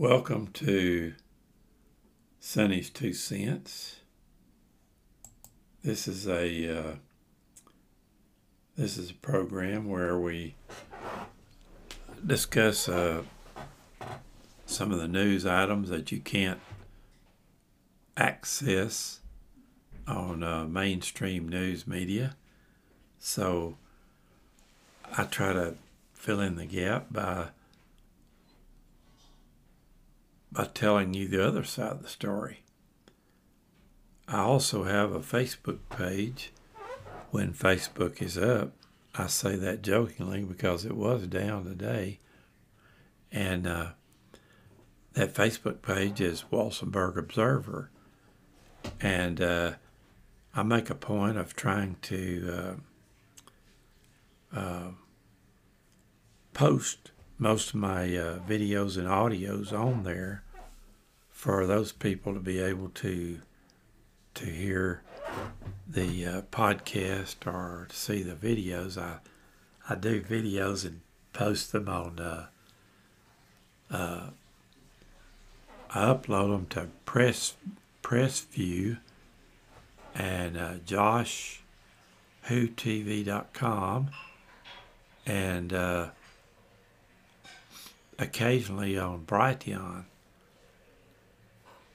Welcome to Sonny's Two Cents. This is a uh, this is a program where we discuss uh, some of the news items that you can't access on uh, mainstream news media. So I try to fill in the gap by by telling you the other side of the story. I also have a Facebook page. When Facebook is up, I say that jokingly because it was down today. And uh, that Facebook page is Walsenburg Observer. And uh, I make a point of trying to uh, uh post most of my uh, videos and audios on there for those people to be able to to hear the uh, podcast or to see the videos. I I do videos and post them on. Uh, uh, I upload them to Press Pressview and uh, JoshWhoTV.com and uh, occasionally on Brighteon.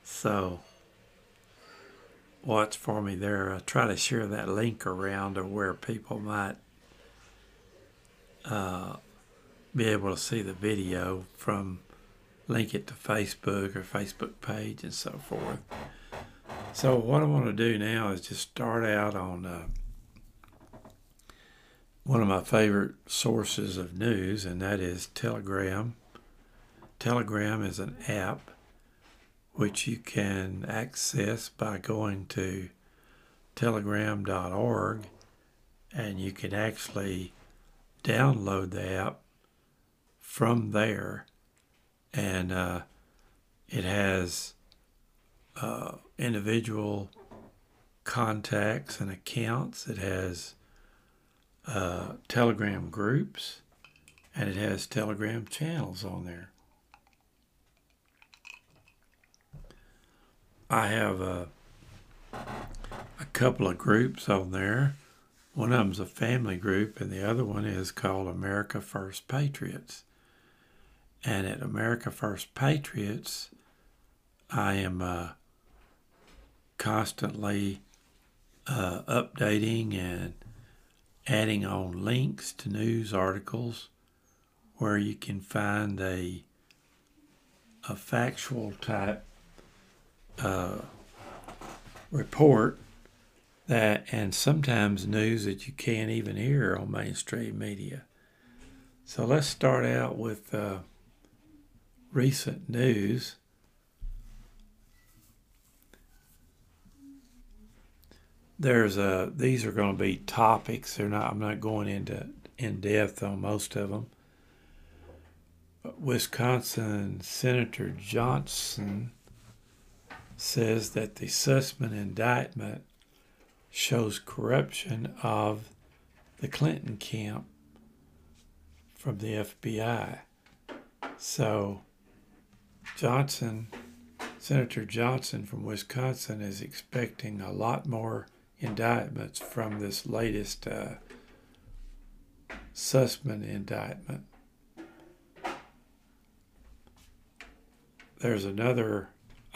So watch for me there. I try to share that link around to where people might uh, be able to see the video from link it to Facebook or Facebook page and so forth. So what I want to do now is just start out on uh, one of my favorite sources of news, and that is Telegram. Telegram is an app which you can access by going to telegram.org and you can actually download the app from there. And uh, it has uh, individual contacts and accounts. It has uh, telegram groups and it has telegram channels on there I have a, a couple of groups on there. One of them's a family group, and the other one is called America First Patriots. And at America First Patriots, I am uh, constantly uh, updating and adding on links to news articles where you can find a a factual type uh, report that, and sometimes news that you can't even hear on mainstream media. So let's start out with uh, recent news. There's a these are going to be topics. They're not. I'm not going into in depth on most of them. Wisconsin Senator Johnson says that the Sussmann indictment shows corruption of the Clinton camp from the FBI. So Johnson, Senator Johnson from Wisconsin, is expecting a lot more indictments from this latest uh, Sussmann indictment. There's another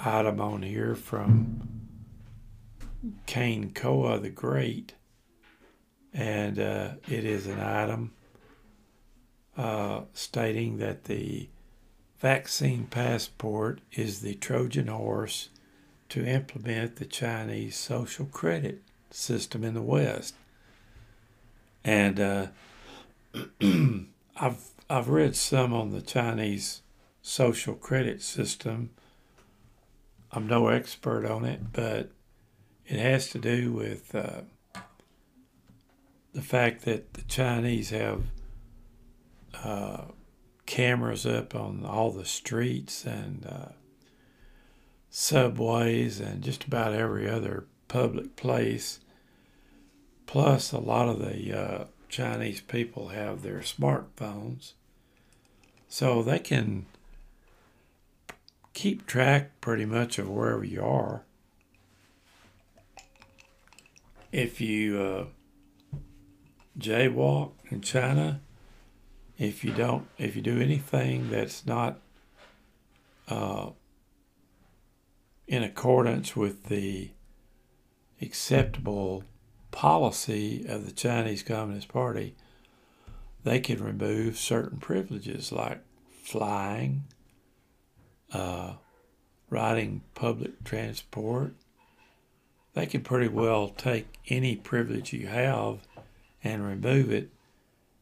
item on here from Kanekoa the Great, and uh, it is an item uh, stating that the vaccine passport is the Trojan horse to implement the Chinese social credit system in the West. And uh, I've I've read some on the Chinese social credit system I'm no expert on it, but it has to do with uh, the fact that the Chinese have uh, cameras up on all the streets and uh, subways and just about every other public place. Plus, a lot of the uh, Chinese people have their smartphones, so they can keep track pretty much of wherever you are. If you uh, jaywalk in China, if you don't, if you do anything that's not uh, in accordance with the acceptable policy of the Chinese Communist Party, they can remove certain privileges like flying, uh, riding public transport. They can pretty well take any privilege you have and remove it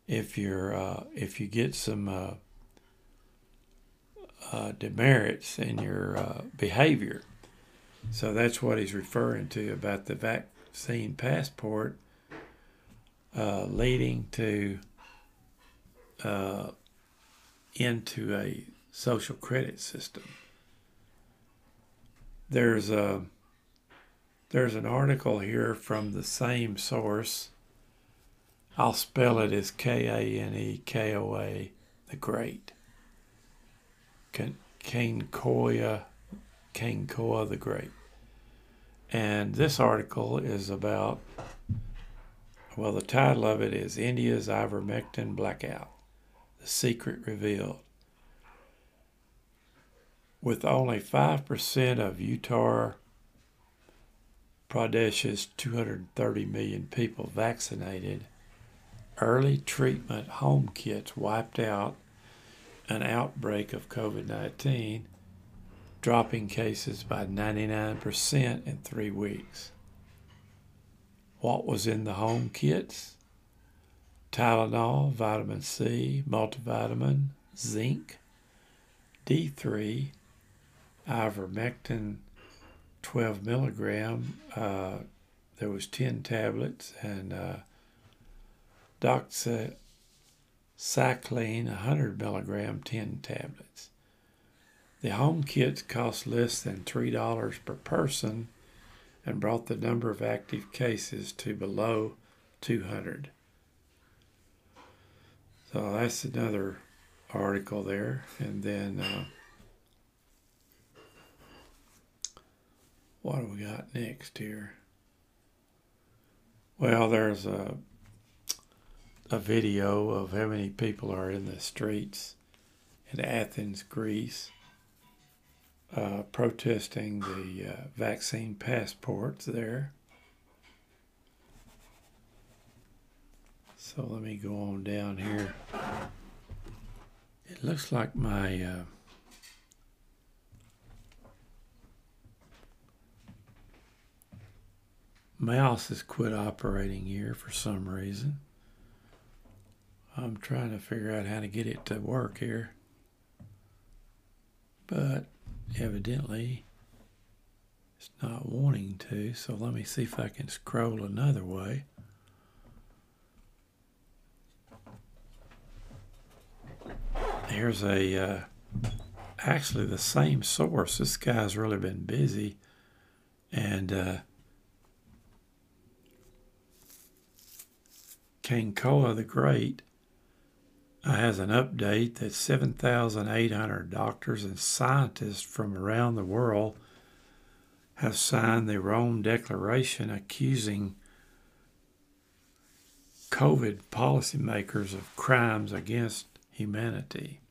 if you're uh, if you get some uh, uh, demerits in your uh, behavior. So that's what he's referring to about the vaccine passport leading to uh, into a social credit system. There's a there's an article here from the same source. I'll spell it as K A N E K O A, the Great. Kanekoa, Kanekoa the Great. And this article is about, well, the title of it is India's Ivermectin Blackout The Secret Revealed. With only 5% of Uttar Pradesh's 230 million people vaccinated, early treatment home kits wiped out an outbreak of COVID 19 dropping cases by 99% in three weeks. What was in the home kits? Tylenol, vitamin C, multivitamin, zinc, D3, ivermectin 12 milligram. Uh, there was 10 tablets and uh, doxycycline 100 milligram 10 tablets. The home kits cost less than $3 per person and brought the number of active cases to below 200. So that's another article there. And then uh, what do we got next here? Well, there's a a video of how many people are in the streets in Athens, Greece uh, protesting the uh, vaccine passports there. So let me go on down here. It looks like my uh, mouse has quit operating here for some reason. I'm trying to figure out how to get it to work here. But evidently it's not wanting to. So let me see if I can scroll another way. Here's a uh, actually the same source. This guy's really been busy, and uh, Kanekoa the Great uh, has an update that 7,800 doctors and scientists from around the world have signed the Rome Declaration accusing COVID policymakers of crimes against humanity.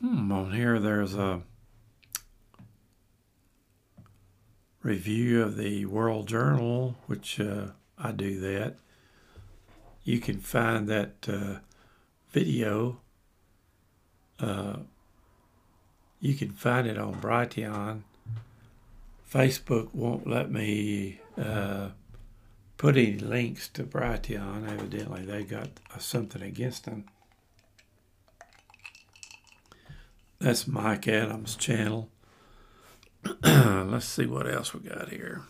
Hmm, on here there's a review of the World Journal, which uh, I do that. You can find that uh, video. Uh, you can find it on Brighteon. Facebook won't let me uh, put any links to Brighteon. Evidently, they got something against them. That's Mike Adams' channel. Let's see what else we got here.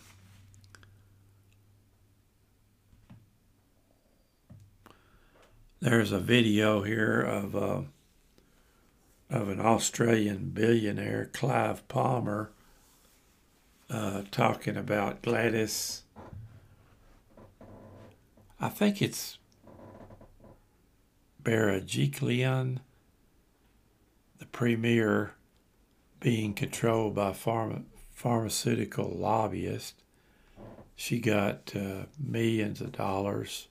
There's a video here of uh, of an Australian billionaire, Clive Palmer, uh, talking about Gladys I think it's Berejiklian, the premier being controlled by pharma, pharmaceutical lobbyists. She got uh, millions of dollars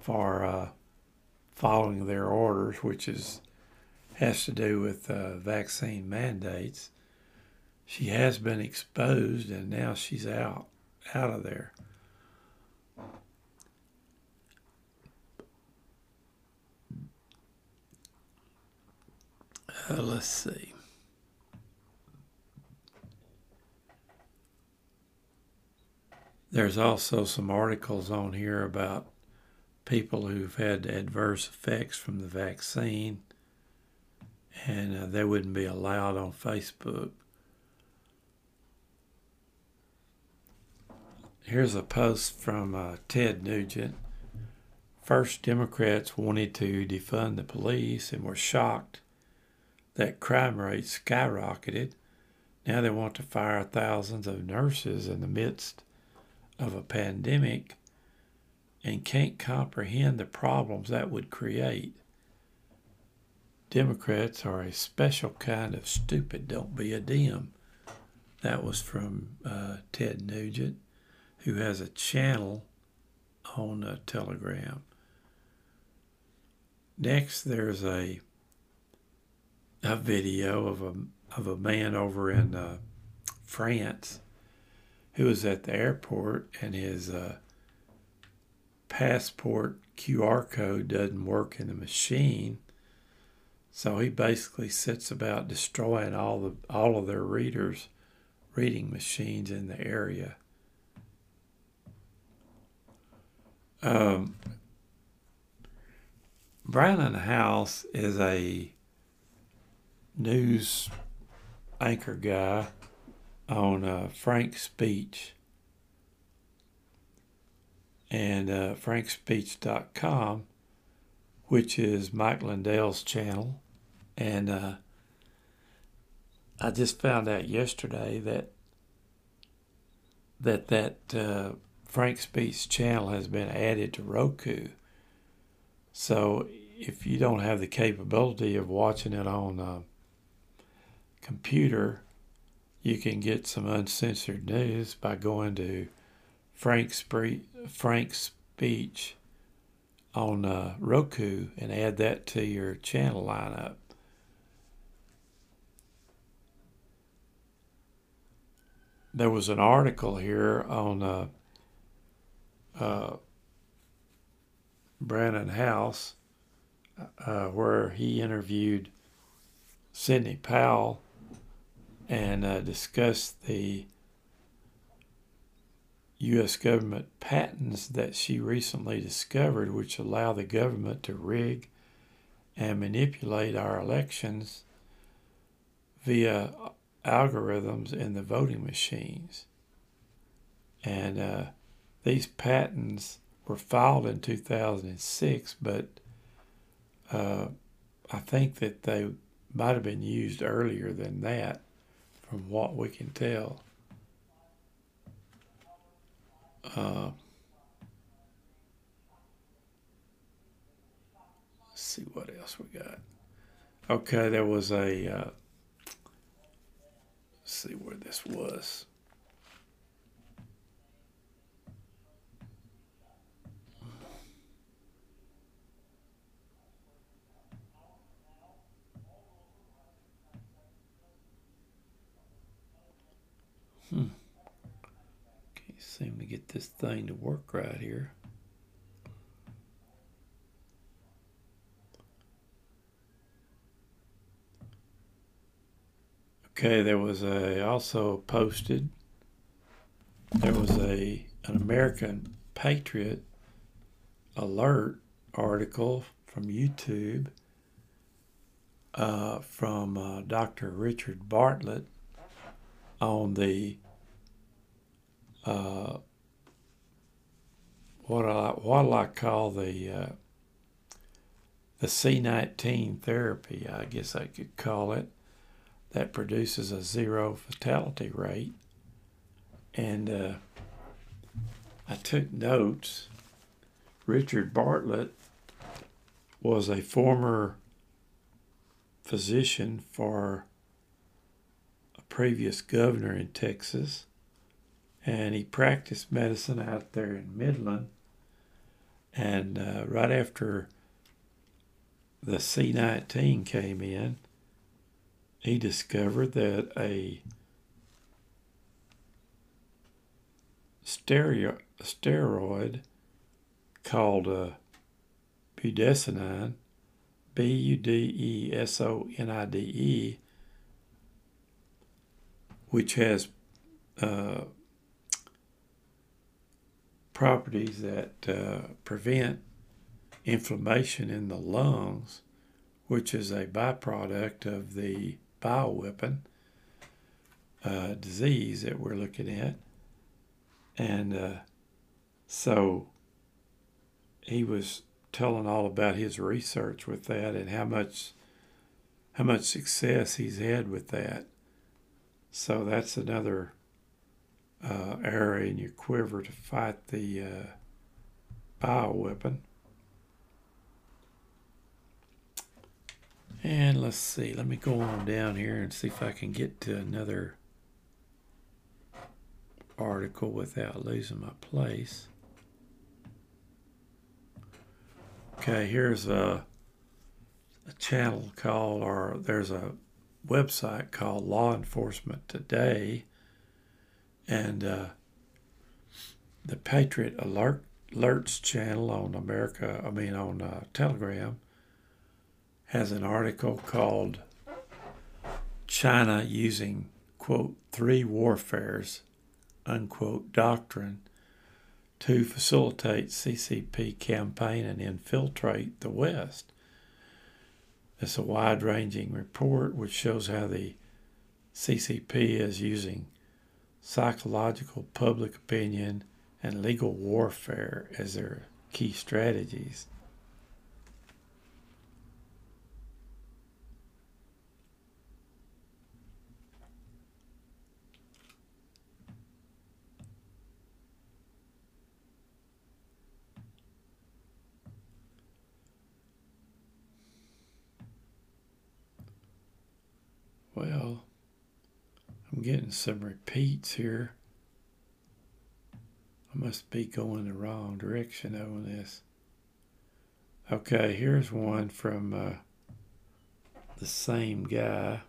for uh, following their orders, which is has to do with uh, vaccine mandates. She has been exposed, and now she's out out of there. Uh, let's see. There's also some articles on here about people who've had adverse effects from the vaccine, and uh, they wouldn't be allowed on Facebook. Here's a post from uh, Ted Nugent. First, Democrats wanted to defund the police and were shocked that crime rates skyrocketed. Now they want to fire thousands of nurses in the midst of a pandemic and can't comprehend the problems that would create. Democrats are a special kind of stupid. Don't be a dim. That was from uh, Ted Nugent, who has a channel on uh, Telegram. Next, there's a a video of a of a man over in uh, France who was at the airport and his uh, passport QR code doesn't work in the machine. So he basically sets about destroying all the all of their readers reading machines in the area. Um, Brannon Howse is a news anchor guy on uh, Frank's Speech and uh, frankspeech.com, which is Mike Lindell's channel. And uh, I just found out yesterday that that that uh, Speech channel has been added to Roku. So if you don't have the capability of watching it on a computer, you can get some uncensored news by going to Frank's, Spree- Frank's speech on uh, Roku and add that to your channel lineup. There was an article here on uh, uh, Brannon Howse uh, where he interviewed Sidney Powell and uh, discussed the U.S. government patents that she recently discovered, which allow the government to rig and manipulate our elections via algorithms in the voting machines. And uh, these patents were filed in 2006, but uh, I think that they might have been used earlier than that from what we can tell. Uh, let's see what else we got. Okay, there was a. Uh, see where this was. Hmm. Can't seem to get this thing to work right here. Okay, there was a also posted. There was a an American Patriot alert article from YouTube uh, from uh, Dr. Richard Bartlett on the uh, what I what I call the uh, the C19 therapy, I guess I could call it, that produces a zero fatality rate. And uh, I took notes Richard Bartlett was a former physician for previous governor in Texas, and he practiced medicine out there in Midland. And uh, right after the C19 came in, he discovered that a stereo, steroid called uh, budesonide, B U D E S O N I D E, which has uh, properties that uh, prevent inflammation in the lungs, which is a byproduct of the bioweapon uh, disease that we're looking at. And uh, so he was telling all about his research with that and how much how much success he's had with that. So that's another uh, in your quiver to fight the uh, bioweapon. And let's see, let me go on down here and see if I can get to another article without losing my place. Okay, here's a, a channel called, or there's a website called Law Enforcement Today, and uh, the Patriot Alert Alerts channel on America, I mean on uh, Telegram, has an article called China using quote three warfares unquote doctrine to facilitate CCP campaign and infiltrate the West. It's a wide ranging report which shows how the CCP is using psychological public opinion and legal warfare as their key strategies. Well, I'm getting some repeats here. I must be going the wrong direction on this. Okay, here's one from uh, the same guy.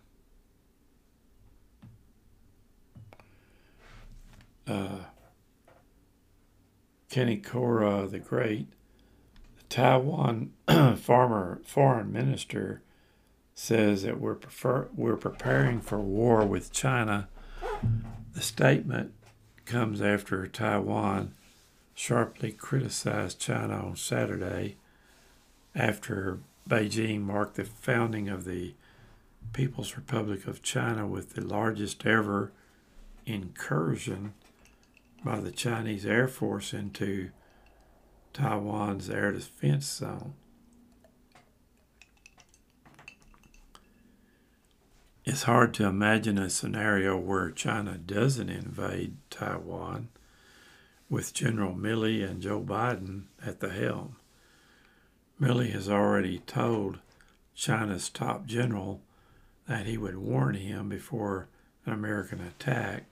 Uh, Kanekoa the Great, the Taiwan farmer foreign minister says that we're prefer we're preparing for war with China. The statement comes after Taiwan sharply criticized China on Saturday after Beijing marked the founding of the People's Republic of China with the largest ever incursion by the Chinese Air Force into Taiwan's air defense zone. It's hard to imagine a scenario where China doesn't invade Taiwan with General Milley and Joe Biden at the helm. Milley has already told China's top general that he would warn him before an American attack,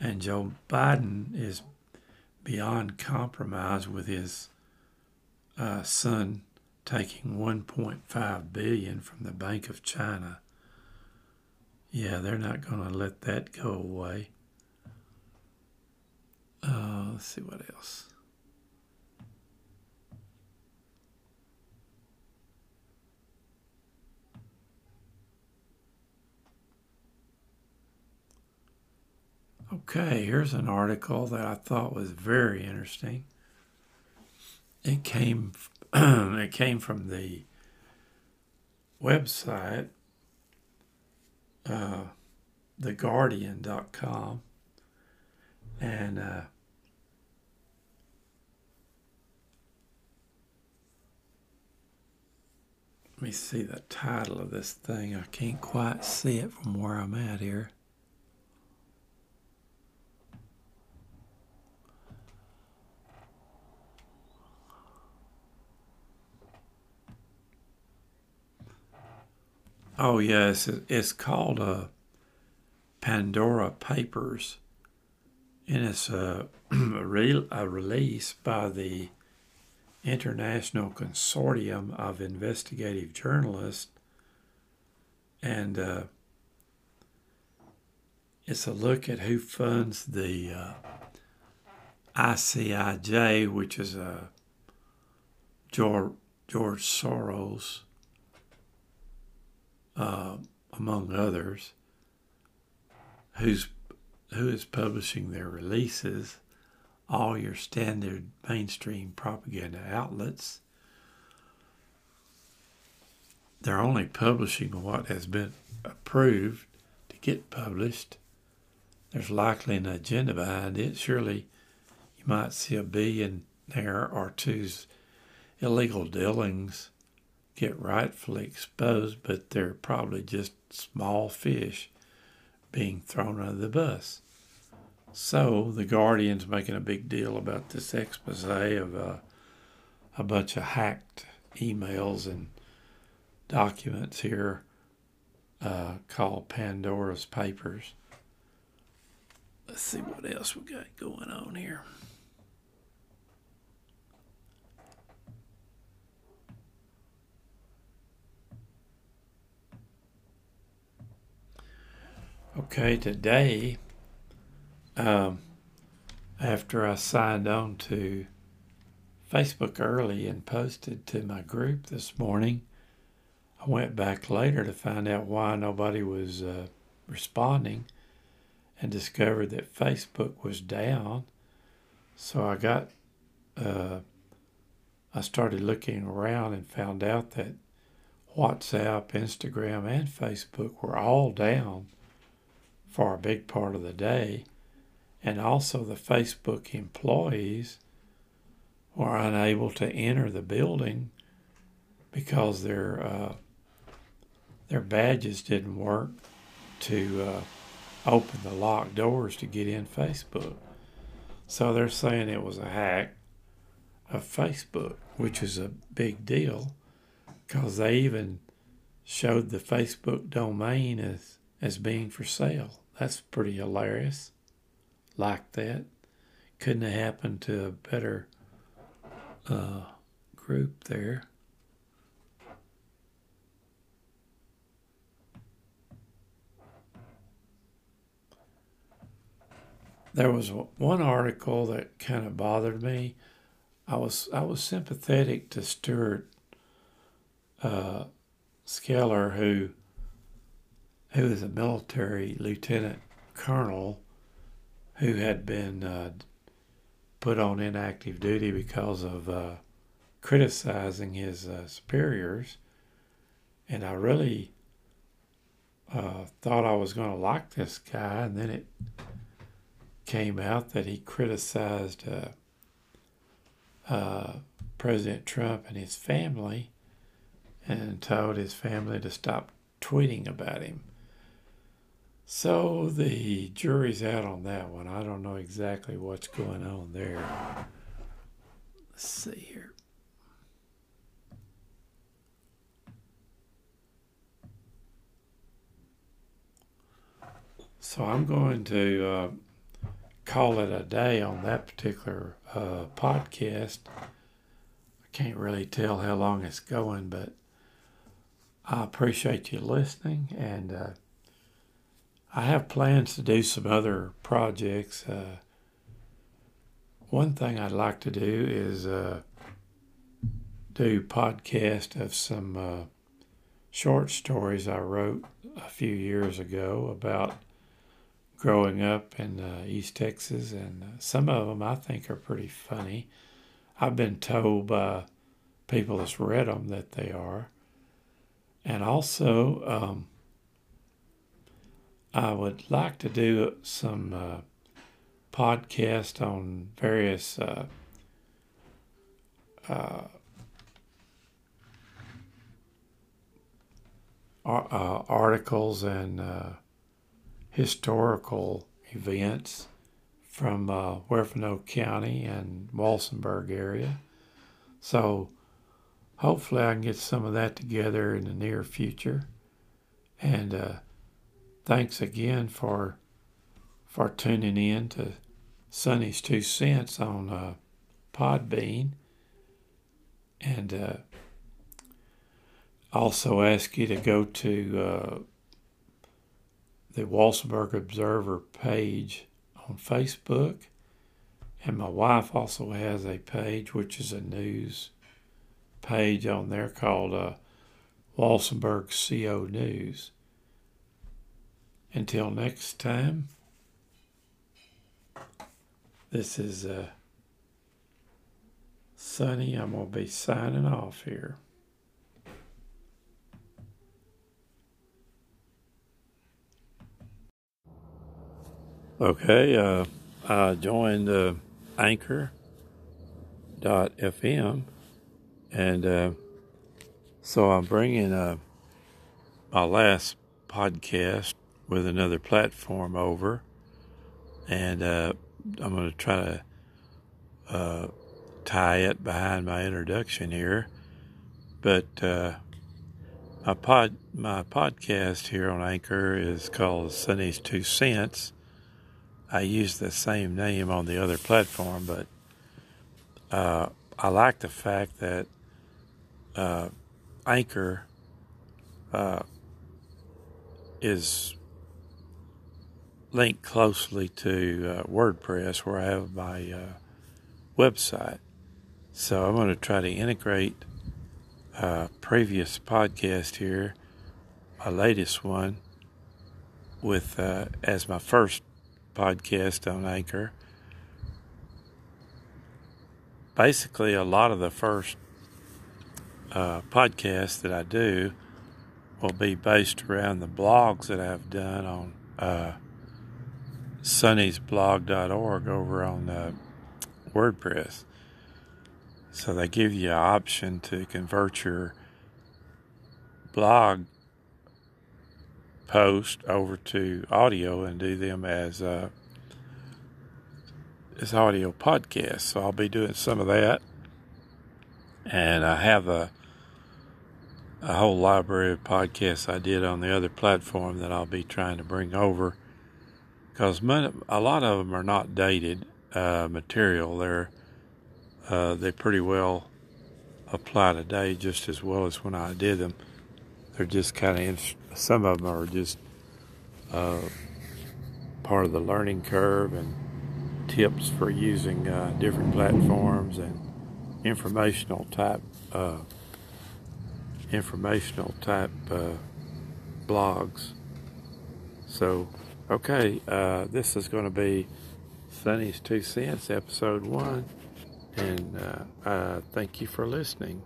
and Joe Biden is beyond compromise with his uh, son taking 1.5 billion from the Bank of China yeah, they're not going to let that go away. Uh, let's see what else. Okay, here's an article that I thought was very interesting. It came it came from the website uh, theguardian.com and uh, let me see the title of this thing. I can't quite see it from where I'm at here. Oh yes, it's called uh, Pandora Papers, and it's a, a, re- a release by the International Consortium of Investigative Journalists, and uh, it's a look at who funds the uh, ICIJ, which is a uh, George, George Soros, uh, among others, who's who is publishing their releases, all your standard mainstream propaganda outlets. They're only publishing what has been approved to get published. There's likely an agenda behind it. Surely you might see a billionaire or two's illegal dealings get rightfully exposed, but they're probably just small fish being thrown under the bus. So the Guardian's making a big deal about this expose of uh, a bunch of hacked emails and documents here uh, called Pandora's Papers. Let's see what else we got going on here. Okay, today, um, after I signed on to Facebook early and posted to my group this morning, I went back later to find out why nobody was uh, responding and discovered that Facebook was down. So I got, uh, I started looking around and found out that WhatsApp, Instagram, and Facebook were all down for a big part of the day. And also, the Facebook employees were unable to enter the building because their uh, their badges didn't work to uh, open the locked doors to get in Facebook. So they're saying it was a hack of Facebook, which is a big deal because they even showed the Facebook domain as, as being for sale. That's pretty hilarious. Like that. Couldn't have happened to a better uh, group there. There was one article that kind of bothered me. I was I was sympathetic to Stuart uh, Scheller, who who was a military lieutenant colonel who had been uh, put on inactive duty because of uh, criticizing his uh, superiors. And I really uh, thought I was going to like this guy, and then it came out that he criticized uh, uh, President Trump and his family and told his family to stop tweeting about him. So the jury's out on that one. I don't know exactly what's going on there. Let's see here. So I'm going to uh, call it a day on that particular uh, podcast. I can't really tell how long it's going, but I appreciate you listening and. Uh, I have plans to do some other projects. Uh, one thing I'd like to do is uh, do podcast of some uh, short stories I wrote a few years ago about growing up in uh, East Texas, and uh, some of them I think are pretty funny. I've been told by people that's read them that they are, and also. Um, I would like to do some uh, podcast on various uh, uh, uh articles and uh, historical events from uh, Huerfano County and Walsenburg area. So hopefully I can get some of that together in the near future. And uh, thanks again for for tuning in to Sonny's Two Cents on uh, Podbean. And uh, also ask you to go to uh, the Walsenburg Observer page on Facebook. And my wife also has a page, which is a news page on there called uh, Walsenburg CO News. Until next time, this is uh, Sonny. I'm going to be signing off here. Okay, uh, I joined uh, Anchor.fm, and uh, so I'm bringing uh, my last podcast with another platform over, and uh, I'm going to try to uh, tie it behind my introduction here. But uh, my pod my podcast here on Anchor is called Sonny's Two Cents. I use the same name on the other platform, but uh, I like the fact that uh, Anchor uh, is linked closely to uh, WordPress, where I have my uh, website. So I'm going to try to integrate uh, previous podcast here, my latest one, with uh, as my first podcast on Anchor. Basically, a lot of the first uh, podcasts that I do will be based around the blogs that I've done on sunnysblog.org over on WordPress. So they give you an option to convert your blog post over to audio and do them as uh, as audio podcasts. So I'll be doing some of that, and I have a a whole library of podcasts I did on the other platform that I'll be trying to bring over because a lot of them are not dated uh, material. They're uh, they pretty well apply today just as well as when I did them. They're just kind of some of them are just uh, part of the learning curve and tips for using uh, different platforms and informational type uh, informational type uh, blogs. So Okay, uh, this is going to be Sonny's Two Cents, episode one, and uh, uh, thank you for listening.